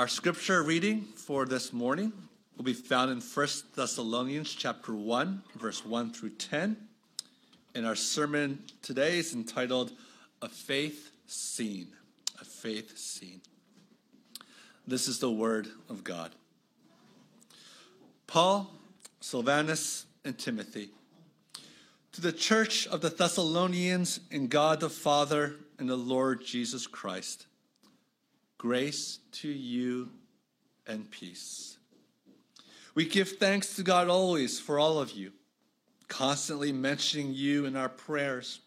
Our scripture reading for this morning will be found in 1 Thessalonians chapter 1, verse 1 through 10. And our sermon today is entitled A Faith Seen. A Faith Seen. This is the word of God. Paul, Silvanus, and Timothy, to the church of the Thessalonians in God the Father and the Lord Jesus Christ, grace to you and peace. We give thanks to God always for all of you, constantly mentioning you in our prayers,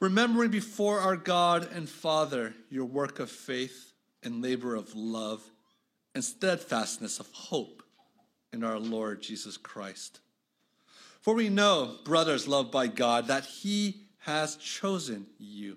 remembering before our God and Father your work of faith and labor of love and steadfastness of hope in our Lord Jesus Christ. For we know, brothers loved by God, that He has chosen you.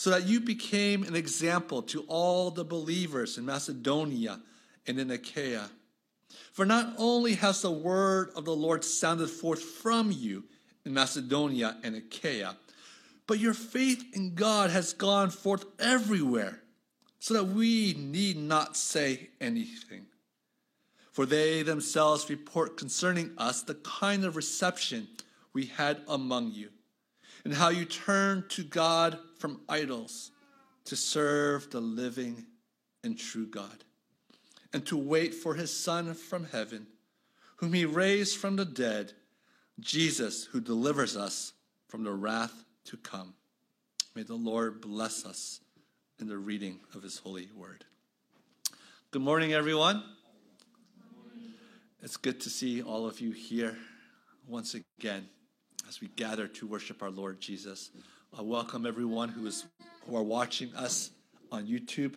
so that you became an example to all the believers in Macedonia and in Achaia. For not only has the word of the Lord sounded forth from you in Macedonia and Achaia, but your faith in God has gone forth everywhere, so that we need not say anything. For they themselves report concerning us the kind of reception we had among you, and how you turn to God from idols to serve the living and true God, and to wait for his Son from heaven, whom he raised from the dead, Jesus, who delivers us from the wrath to come. May the Lord bless us in the reading of his holy word. Good morning, everyone. It's good to see all of you here once again as we gather to worship our Lord Jesus. I welcome everyone who is who are watching us on YouTube.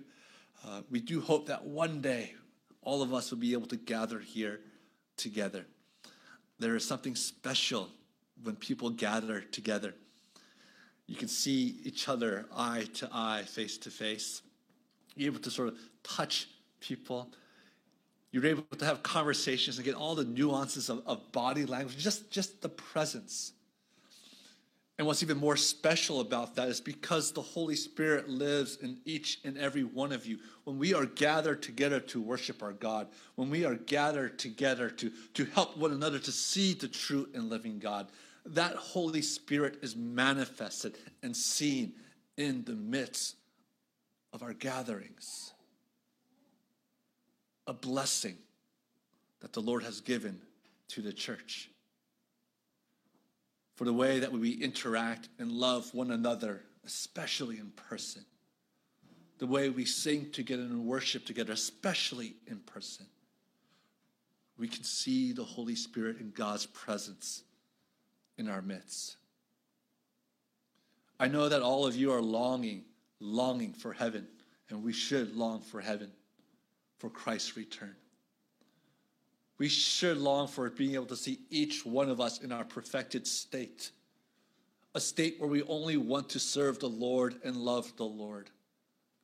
Uh, we do hope that one day all of us will be able to gather here together. There is something special when people gather together. You can see each other eye to eye, face to face. You're able to sort of touch people. You're able to have conversations and get all the nuances of, of body language, just, just the presence and what's even more special about that is because the Holy Spirit lives in each and every one of you. When we are gathered together to worship our God, when we are gathered together to, to help one another to see the true and living God, that Holy Spirit is manifested and seen in the midst of our gatherings. A blessing that the Lord has given to the church for the way that we interact and love one another, especially in person. The way we sing together and worship together, especially in person. We can see the Holy Spirit and God's presence in our midst. I know that all of you are longing, longing for heaven, and we should long for heaven, for Christ's return. We should long for being able to see each one of us in our perfected state, a state where we only want to serve the Lord and love the Lord,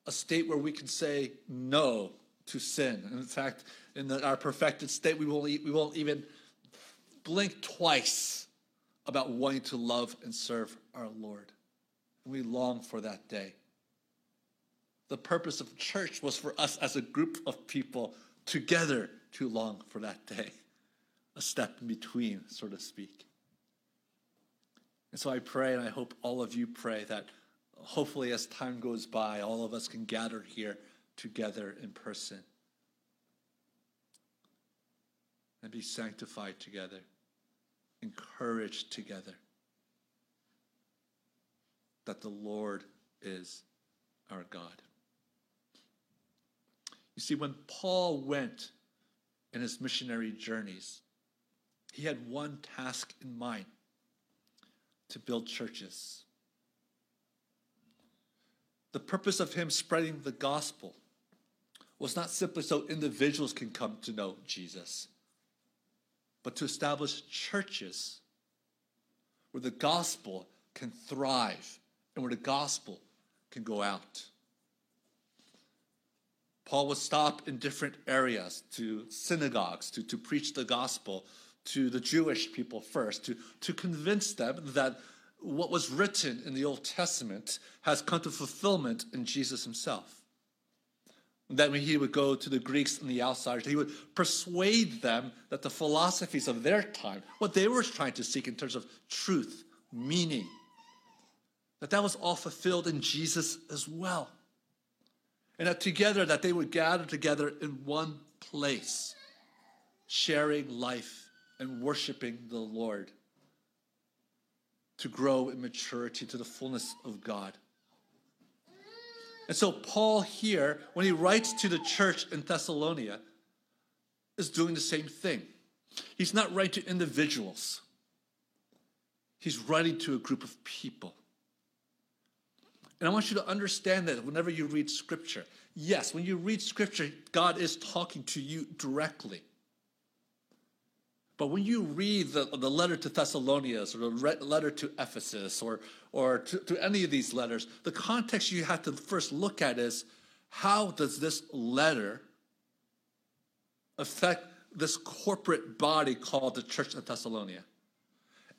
a state where we can say no to sin. And in fact, in the, our perfected state, we won't, we won't even blink twice about wanting to love and serve our Lord. And we long for that day. The purpose of church was for us as a group of people together too long for that day, a step in between, so to speak. And so I pray, and I hope all of you pray that hopefully as time goes by, all of us can gather here together in person and be sanctified together, encouraged together that the Lord is our God. You see, when Paul went in his missionary journeys, he had one task in mind to build churches. The purpose of him spreading the gospel was not simply so individuals can come to know Jesus, but to establish churches where the gospel can thrive and where the gospel can go out. Paul would stop in different areas to synagogues to, to preach the gospel to the Jewish people first, to, to convince them that what was written in the Old Testament has come to fulfillment in Jesus himself. That when he would go to the Greeks and the outsiders, he would persuade them that the philosophies of their time, what they were trying to seek in terms of truth, meaning, that that was all fulfilled in Jesus as well. And that together, that they would gather together in one place, sharing life and worshiping the Lord to grow in maturity to the fullness of God. And so, Paul here, when he writes to the church in Thessalonica, is doing the same thing. He's not writing to individuals, he's writing to a group of people. And I want you to understand that whenever you read scripture, yes, when you read scripture, God is talking to you directly. But when you read the, the letter to Thessalonians or the letter to Ephesus or, or to, to any of these letters, the context you have to first look at is how does this letter affect this corporate body called the Church of Thessalonica?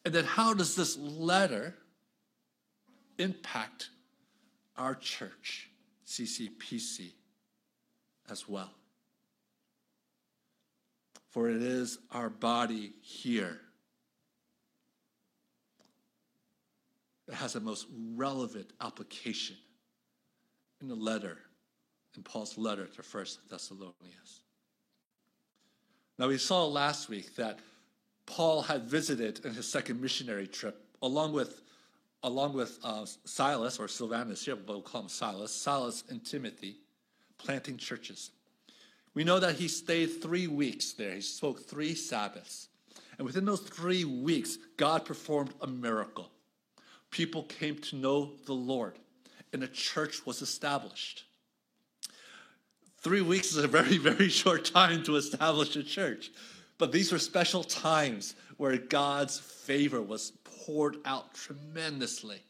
And then how does this letter impact our church, CCPC, as well? for it is our body here that has the most relevant application in the letter, in Paul's letter to First Thessalonians. Now, we saw last week that Paul had visited in his second missionary trip, along with, along with uh, Silas, or Silvanus here, but we'll call him Silas, Silas and Timothy, planting churches. We know that he stayed three weeks there. He spoke three Sabbaths. And within those three weeks, God performed a miracle. People came to know the Lord, and a church was established. Three weeks is a very, very short time to establish a church. But these were special times where God's favor was poured out tremendously.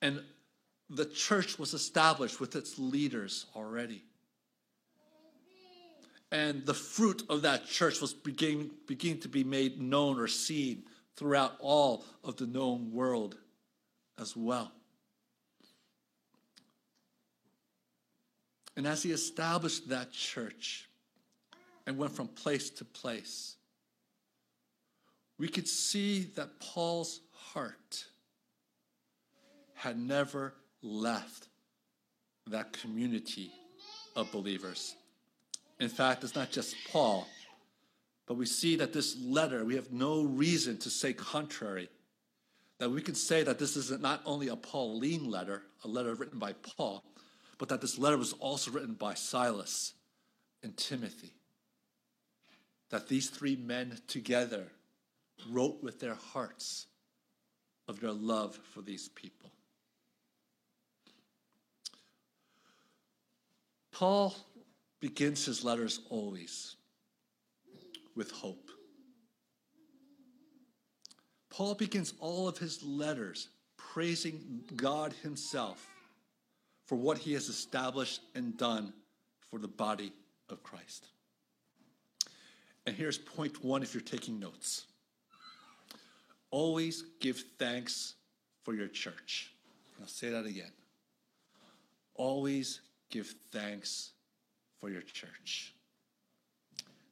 And the church was established with its leaders already. And the fruit of that church was beginning, beginning to be made known or seen throughout all of the known world as well. And as he established that church and went from place to place, we could see that Paul's heart had never left that community of believers. In fact, it's not just Paul, but we see that this letter, we have no reason to say contrary. That we can say that this is not only a Pauline letter, a letter written by Paul, but that this letter was also written by Silas and Timothy. That these three men together wrote with their hearts of their love for these people. Paul begins his letters always with hope. Paul begins all of his letters praising God Himself for what He has established and done for the body of Christ. And here's point one if you're taking notes always give thanks for your church. I'll say that again. Always give thanks for your church.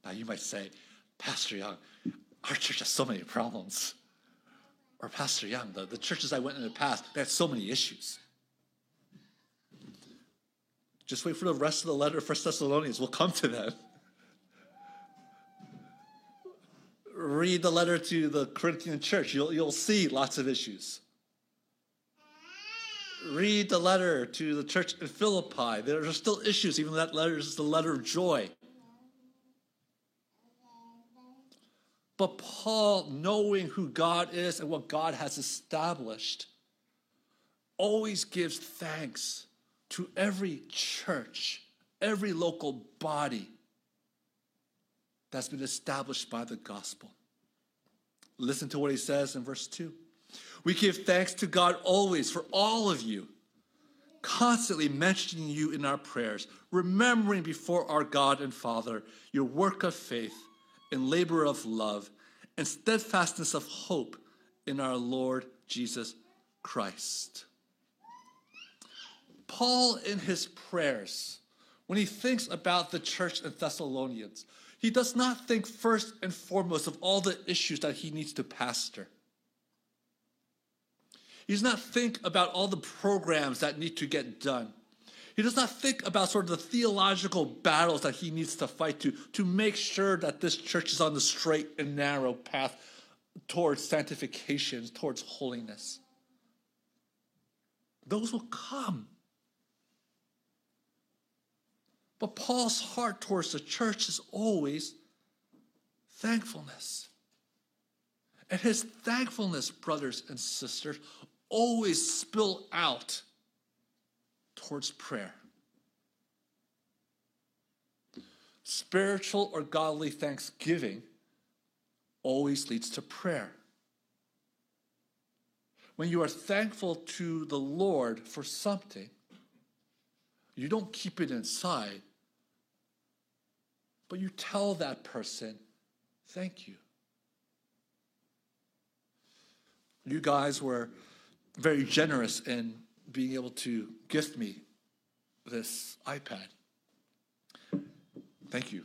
Now, you might say, Pastor Young, our church has so many problems. Or, Pastor Young, the, the churches I went in the past, they had so many issues. Just wait for the rest of the letter of First Thessalonians. We'll come to that. Read the letter to the Corinthian church. You'll, you'll see lots of issues read the letter to the church in Philippi. There are still issues, even though that letter is the letter of joy. But Paul, knowing who God is and what God has established, always gives thanks to every church, every local body that's been established by the gospel. Listen to what he says in verse 2. We give thanks to God always for all of you, constantly mentioning you in our prayers, remembering before our God and Father your work of faith and labor of love and steadfastness of hope in our Lord Jesus Christ. Paul, in his prayers, when he thinks about the church in Thessalonians, he does not think first and foremost of all the issues that he needs to pastor. He does not think about all the programs that need to get done. He does not think about sort of the theological battles that he needs to fight to to make sure that this church is on the straight and narrow path towards sanctification, towards holiness. Those will come. But Paul's heart towards the church is always thankfulness. And his thankfulness, brothers and sisters, always spill out towards prayer. Spiritual or godly thanksgiving always leads to prayer. When you are thankful to the Lord for something, you don't keep it inside, but you tell that person, thank you. You guys were very generous in being able to gift me this iPad. Thank you.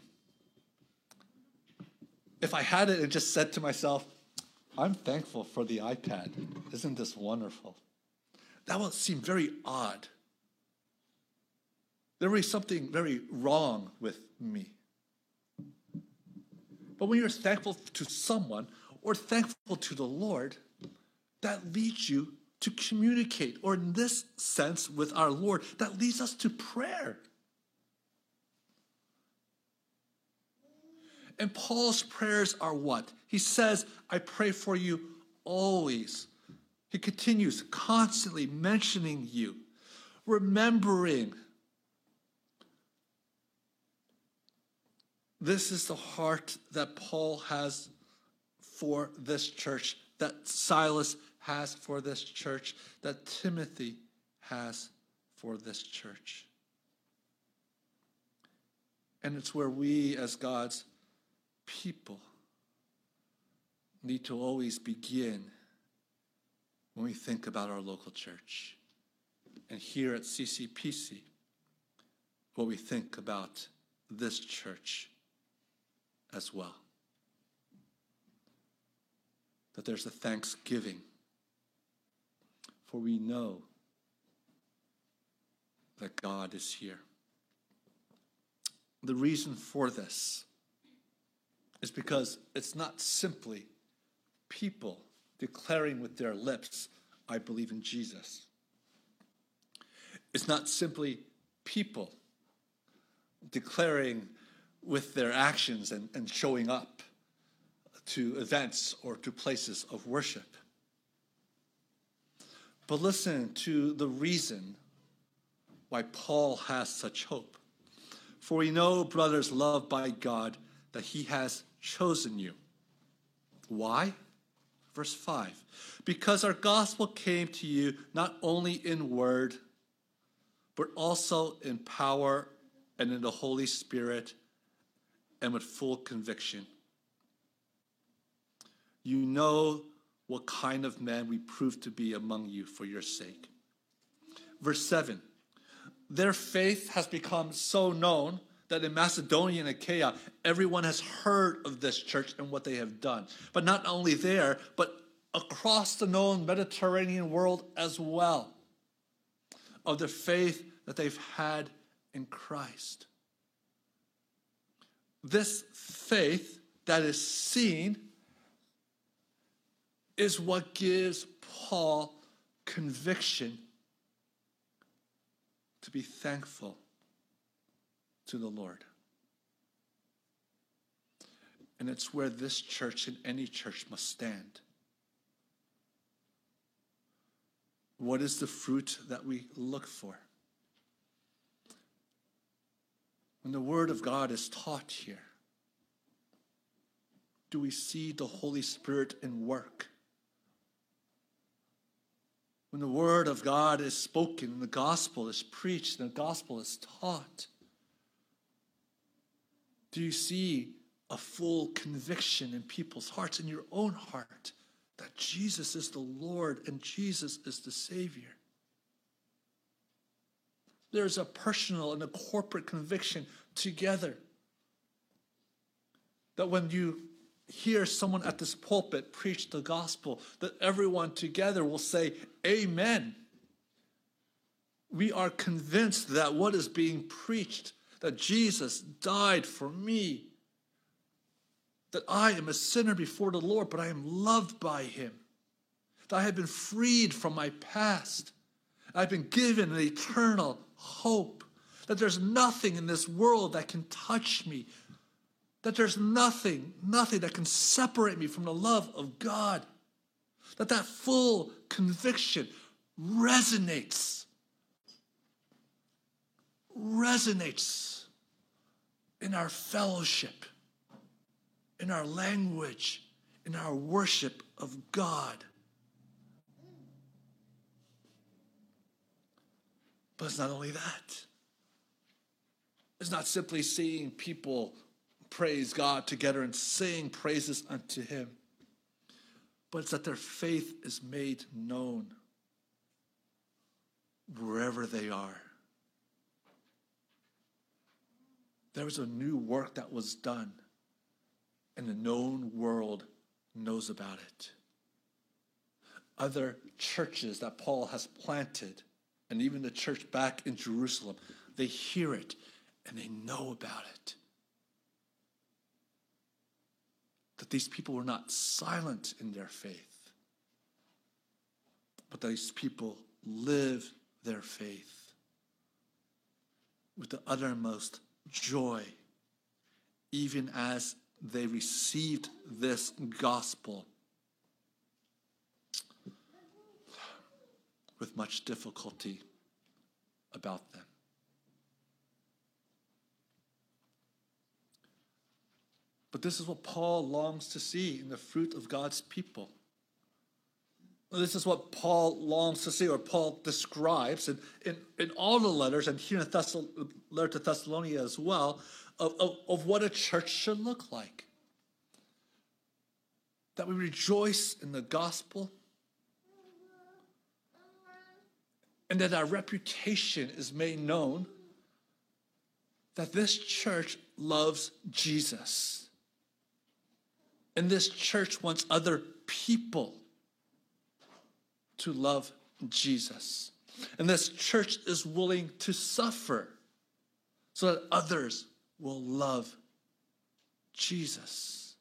If I had it and just said to myself, I'm thankful for the iPad. Isn't this wonderful? That would seem very odd. There something very wrong with me. But when you're thankful to someone or thankful to the Lord, that leads you to communicate, or in this sense, with our Lord, that leads us to prayer. And Paul's prayers are what? He says, I pray for you always. He continues constantly mentioning you, remembering. This is the heart that Paul has for this church, that Silas has for this church, that Timothy has for this church. And it's where we, as God's people, need to always begin when we think about our local church. And here at CCPC, what we think about this church as well. That there's a thanksgiving for we know that God is here. The reason for this is because it's not simply people declaring with their lips, I believe in Jesus. It's not simply people declaring with their actions and, and showing up to events or to places of worship. But listen to the reason why Paul has such hope. For we know, brothers, loved by God, that he has chosen you. Why? Verse 5 Because our gospel came to you not only in word, but also in power and in the Holy Spirit and with full conviction. You know what kind of men we prove to be among you for your sake. Verse 7 Their faith has become so known that in Macedonia and Achaia, everyone has heard of this church and what they have done. But not only there, but across the known Mediterranean world as well, of the faith that they've had in Christ. This faith that is seen is what gives Paul conviction to be thankful to the Lord. And it's where this church and any church must stand. What is the fruit that we look for? When the Word of God is taught here? Do we see the Holy Spirit in work? When the Word of God is spoken, the gospel is preached, the gospel is taught, do you see a full conviction in people's hearts, in your own heart, that Jesus is the Lord and Jesus is the Savior? There's a personal and a corporate conviction together. That when you hear someone at this pulpit preach the gospel, that everyone together will say, Amen. We are convinced that what is being preached, that Jesus died for me, that I am a sinner before the Lord, but I am loved by Him, that I have been freed from my past, I've been given an eternal hope, that there's nothing in this world that can touch me, that there's nothing, nothing that can separate me from the love of God, that that full conviction resonates, resonates in our fellowship, in our language, in our worship of God. But it's not only that. It's not simply seeing people praise God together and sing praises unto Him, but it's that their faith is made known wherever they are. There was a new work that was done, and the known world knows about it. Other churches that Paul has planted and even the church back in Jerusalem, they hear it and they know about it. That these people were not silent in their faith, but these people live their faith with the uttermost joy, even as they received this gospel with much difficulty about them. But this is what Paul longs to see in the fruit of God's people. This is what Paul longs to see, or Paul describes in, in, in all the letters, and here in the letter to Thessalonica as well, of, of, of what a church should look like. That we rejoice in the gospel, and that our reputation is made known that this church loves Jesus. And this church wants other people to love Jesus. And this church is willing to suffer so that others will love Jesus.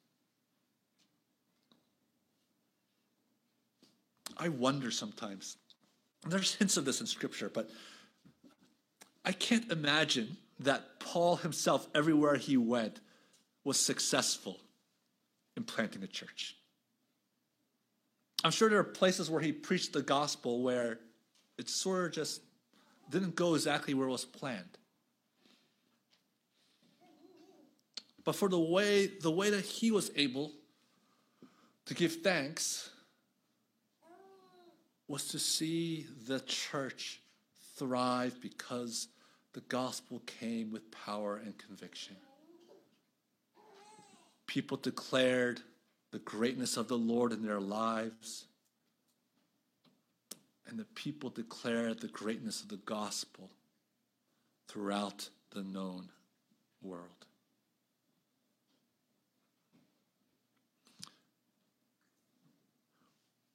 I wonder sometimes there's hints of this in scripture, but I can't imagine that Paul himself, everywhere he went, was successful in planting a church. I'm sure there are places where he preached the gospel where it sort of just didn't go exactly where it was planned. But for the way the way that he was able to give thanks was to see the church thrive because the gospel came with power and conviction. People declared the greatness of the Lord in their lives, and the people declared the greatness of the gospel throughout the known world.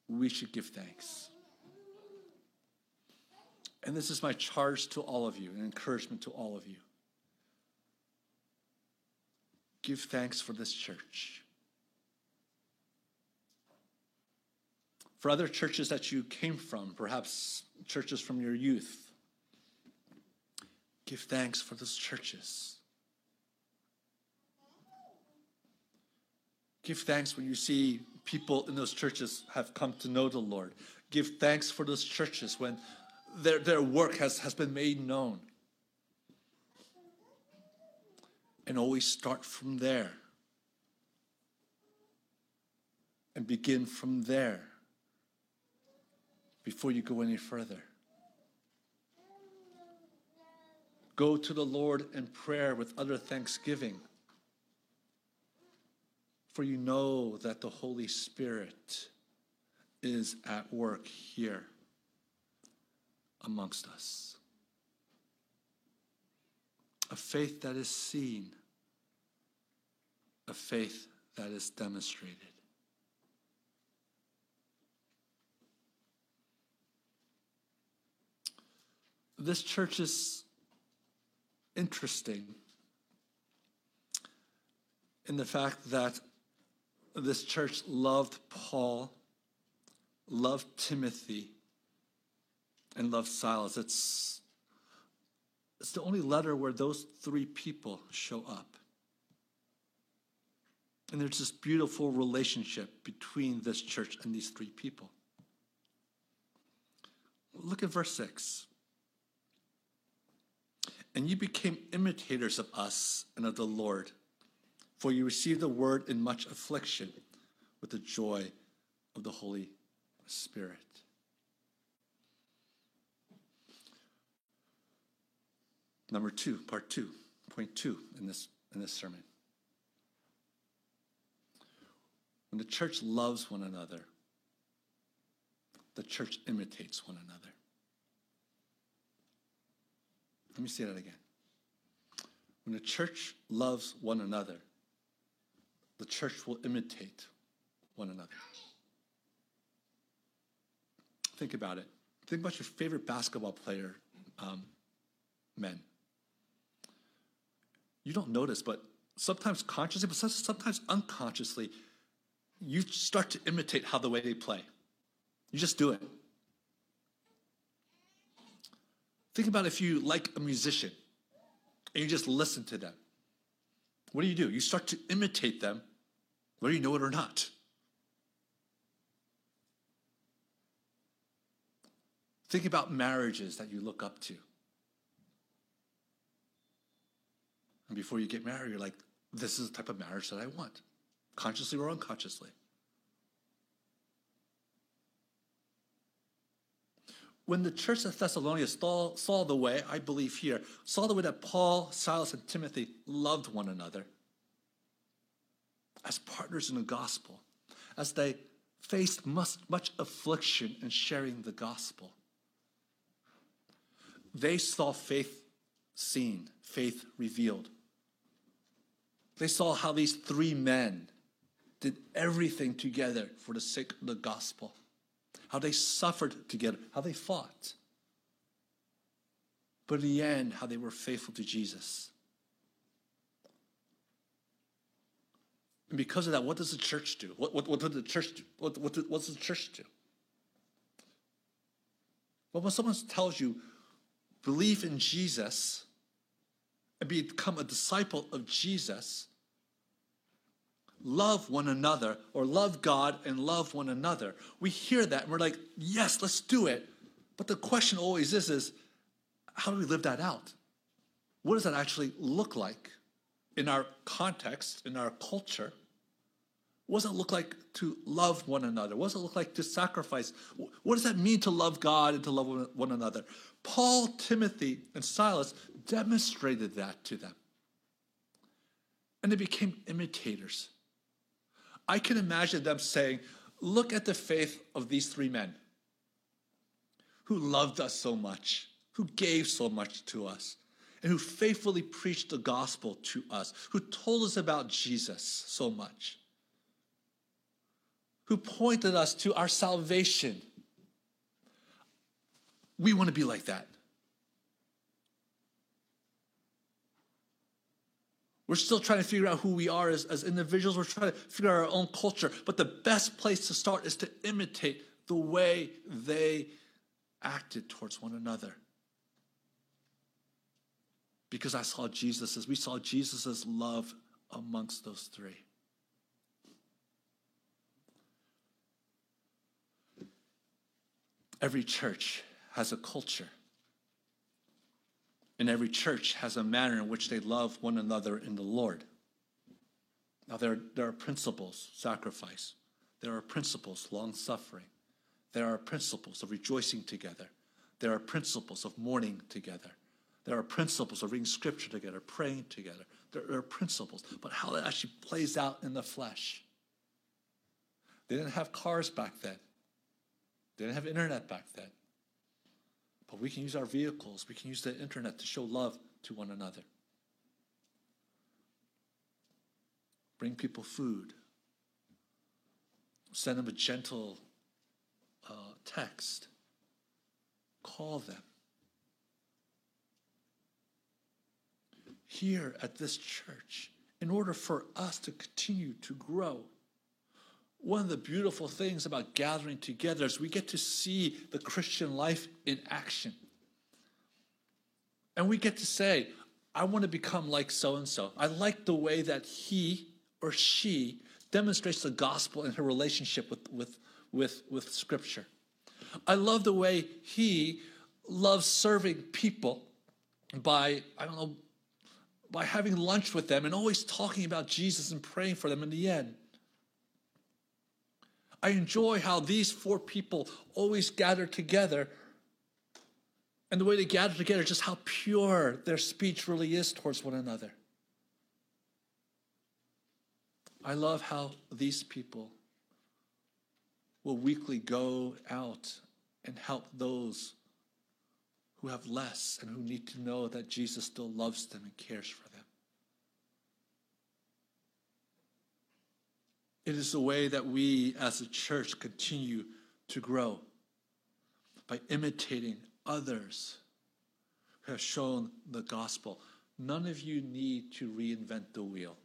We should give thanks. And this is my charge to all of you, an encouragement to all of you. Give thanks for this church. For other churches that you came from, perhaps churches from your youth, give thanks for those churches. Give thanks when you see people in those churches have come to know the Lord. Give thanks for those churches when their, their work has, has been made known. and always start from there and begin from there before you go any further. Go to the Lord in prayer with utter thanksgiving. For you know that the Holy Spirit is at work here amongst us. A faith that is seen, a faith that is demonstrated. This church is interesting in the fact that this church loved Paul, loved Timothy, and loved Silas. It's, it's the only letter where those three people show up. And there's this beautiful relationship between this church and these three people. Look at verse 6. And you became imitators of us and of the Lord, for you received the word in much affliction with the joy of the Holy Spirit. Number two, part two, point two in this, in this sermon. When the church loves one another, the church imitates one another. Let me say that again. When the church loves one another, the church will imitate one another. Think about it. Think about your favorite basketball player, um, men. You don't notice, but sometimes consciously, but sometimes unconsciously, you start to imitate how the way they play. You just do it. Think about if you like a musician and you just listen to them. What do you do? You start to imitate them, whether you know it or not. Think about marriages that you look up to. And before you get married, you're like, this is the type of marriage that I want, consciously or unconsciously. when the church of Thessalonica saw, saw, the way, I believe here, saw the way that Paul, Silas, and Timothy loved one another as partners in the gospel, as they faced much, much affliction in sharing the gospel, they saw faith seen, faith revealed. They saw how these three men did everything together for the sake of the gospel how they suffered together, how they fought. But in the end, how they were faithful to Jesus. And because of that, what does the church do? What, what, what did the church do? What, what, what does the church do? Well, when someone tells you, believe in Jesus and become a disciple of Jesus, love one another or love God and love one another. We hear that and we're like, yes, let's do it. But the question always is, is how do we live that out? What does that actually look like in our context, in our culture? What does it look like to love one another? What does it look like to sacrifice? What does that mean to love God and to love one another? Paul, Timothy, and Silas demonstrated that to them. And they became imitators. I can imagine them saying, Look at the faith of these three men who loved us so much, who gave so much to us, and who faithfully preached the gospel to us, who told us about Jesus so much, who pointed us to our salvation. We want to be like that. We're still trying to figure out who we are as, as individuals. We're trying to figure out our own culture. But the best place to start is to imitate the way they acted towards one another. Because I saw Jesus as we saw Jesus' love amongst those three. Every church has a culture. And every church has a manner in which they love one another in the Lord. Now, there, there are principles, sacrifice. There are principles, long suffering. There are principles of rejoicing together. There are principles of mourning together. There are principles of reading scripture together, praying together. There are principles, but how that actually plays out in the flesh. They didn't have cars back then, they didn't have internet back then. But we can use our vehicles, we can use the internet to show love to one another. Bring people food. Send them a gentle uh, text. Call them. Here at this church, in order for us to continue to grow, one of the beautiful things about gathering together is we get to see the Christian life in action. And we get to say, I want to become like so and so. I like the way that he or she demonstrates the gospel in her relationship with, with, with, with Scripture. I love the way he loves serving people by, I don't know, by having lunch with them and always talking about Jesus and praying for them in the end. I enjoy how these four people always gather together. And the way they gather together, just how pure their speech really is towards one another. I love how these people will weekly go out and help those who have less and who need to know that Jesus still loves them and cares for them. It is the way that we as a church continue to grow by imitating others who have shown the gospel. None of you need to reinvent the wheel.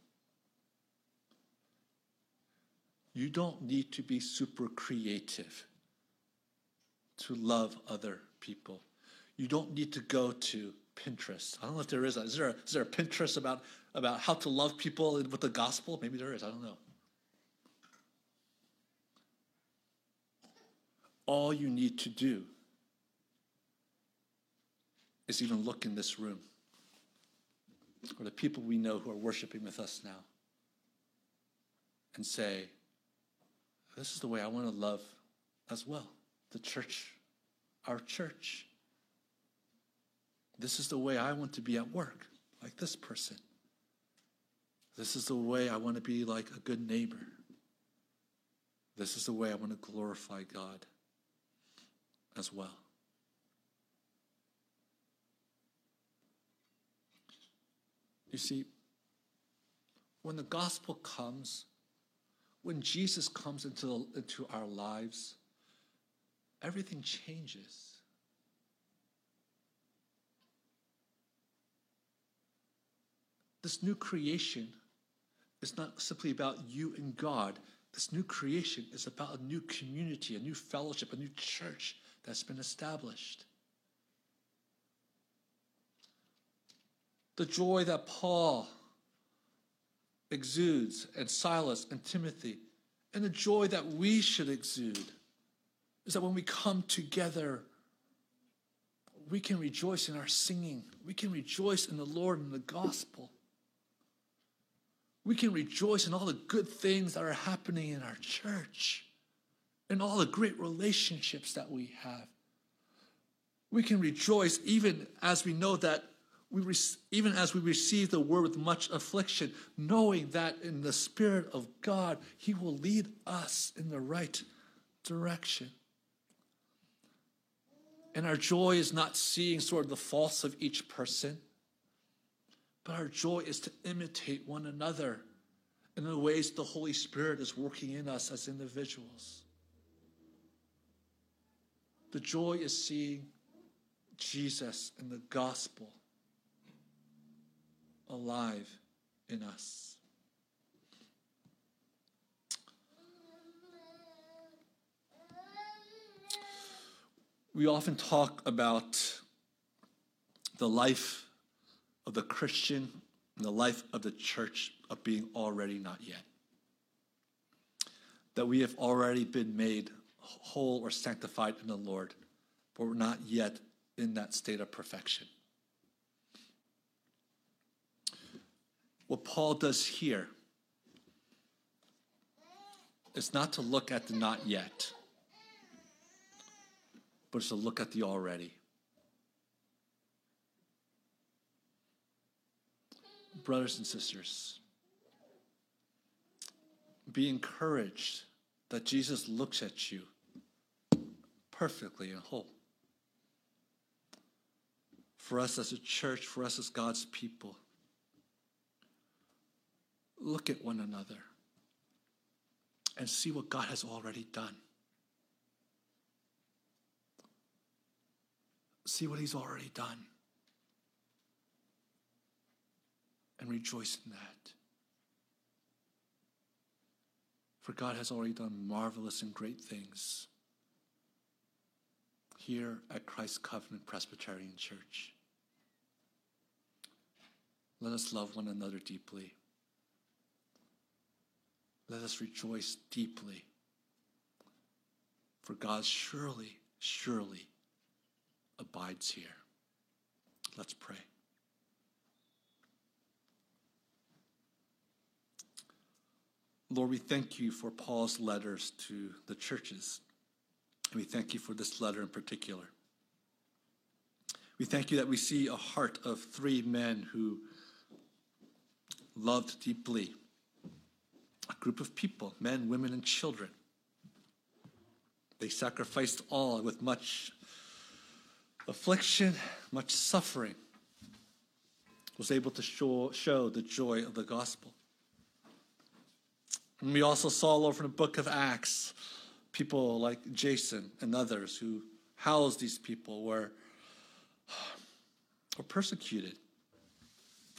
You don't need to be super creative to love other people. You don't need to go to Pinterest. I don't know if there is. A, is there a, is there a Pinterest about, about how to love people with the gospel? Maybe there is. I don't know. All you need to do is even look in this room or the people we know who are worshiping with us now and say, This is the way I want to love as well. The church, our church. This is the way I want to be at work, like this person. This is the way I want to be like a good neighbor. This is the way I want to glorify God as well. You see, when the gospel comes, when Jesus comes into, into our lives, everything changes. This new creation is not simply about you and God. This new creation is about a new community, a new fellowship, a new church that's been established. The joy that Paul exudes, and Silas and Timothy, and the joy that we should exude is that when we come together, we can rejoice in our singing. We can rejoice in the Lord and the gospel. We can rejoice in all the good things that are happening in our church and all the great relationships that we have. We can rejoice even as we know that we re- even as we receive the word with much affliction, knowing that in the Spirit of God, He will lead us in the right direction. And our joy is not seeing sort of the faults of each person, but our joy is to imitate one another in the ways the Holy Spirit is working in us as individuals. The joy is seeing Jesus and the gospel alive in us. We often talk about the life of the Christian and the life of the church of being already not yet. That we have already been made whole or sanctified in the Lord, but we're not yet in that state of perfection. what Paul does here is not to look at the not yet, but it's to look at the already. Brothers and sisters, be encouraged that Jesus looks at you perfectly and whole. For us as a church, for us as God's people, look at one another and see what God has already done. See what He's already done. And rejoice in that. For God has already done marvelous and great things here at Christ Covenant Presbyterian Church. Let us love one another deeply. Let us rejoice deeply. For God surely, surely abides here. Let's pray. Lord, we thank you for Paul's letters to the churches. And we thank you for this letter in particular. We thank you that we see a heart of three men who loved deeply a group of people, men, women, and children. They sacrificed all with much affliction, much suffering, was able to show, show the joy of the gospel. And we also saw all over the book of Acts people like Jason and others who housed these people were, were persecuted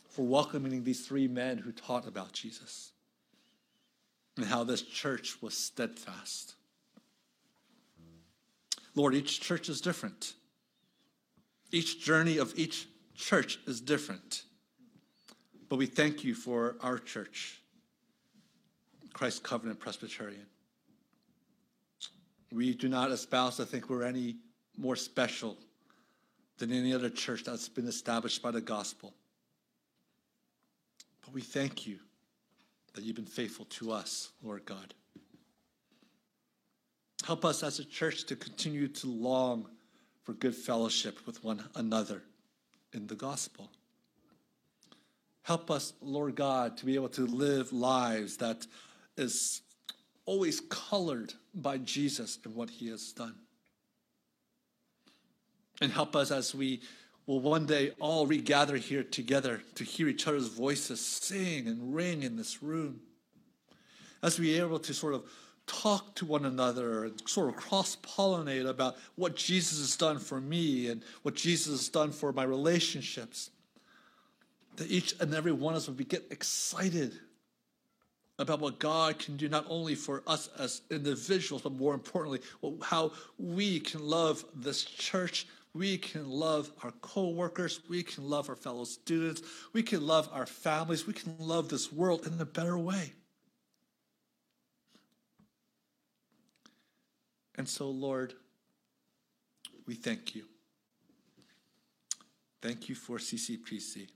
for welcoming these three men who taught about Jesus and how this church was steadfast. Lord, each church is different. Each journey of each church is different. But we thank you for our church. Christ Covenant Presbyterian. We do not espouse to think we're any more special than any other church that's been established by the gospel. But we thank you that you've been faithful to us, Lord God. Help us as a church to continue to long for good fellowship with one another in the gospel. Help us, Lord God, to be able to live lives that is always colored by Jesus and what he has done. And help us as we will one day all regather here together to hear each other's voices sing and ring in this room. As we are able to sort of talk to one another and sort of cross pollinate about what Jesus has done for me and what Jesus has done for my relationships. That each and every one of us would get excited about what God can do, not only for us as individuals, but more importantly, how we can love this church. We can love our co workers. We can love our fellow students. We can love our families. We can love this world in a better way. And so, Lord, we thank you. Thank you for CCPC.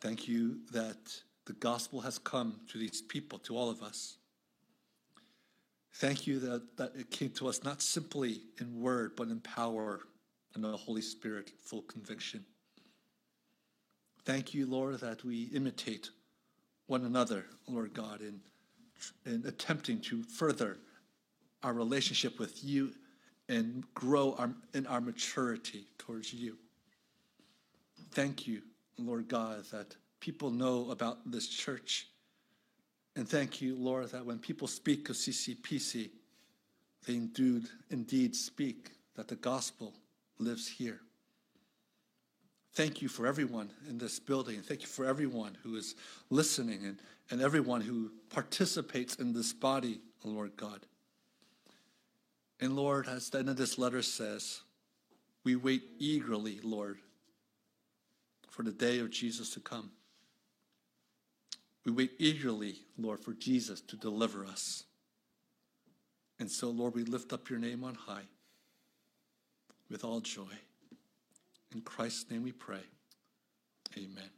Thank you that the gospel has come to these people, to all of us. Thank you that, that it came to us not simply in word, but in power and the Holy Spirit, full conviction. Thank you, Lord, that we imitate one another, Lord God, in, in attempting to further our relationship with you and grow our, in our maturity towards you. Thank you, Lord God, that people know about this church. And thank you, Lord, that when people speak of CCPC, they indeed, indeed speak that the gospel lives here. Thank you for everyone in this building. Thank you for everyone who is listening and, and everyone who participates in this body, Lord God. And Lord, as the end of this letter says, we wait eagerly, Lord, for the day of Jesus to come. We wait eagerly, Lord, for Jesus to deliver us. And so, Lord, we lift up your name on high with all joy. In Christ's name we pray. Amen.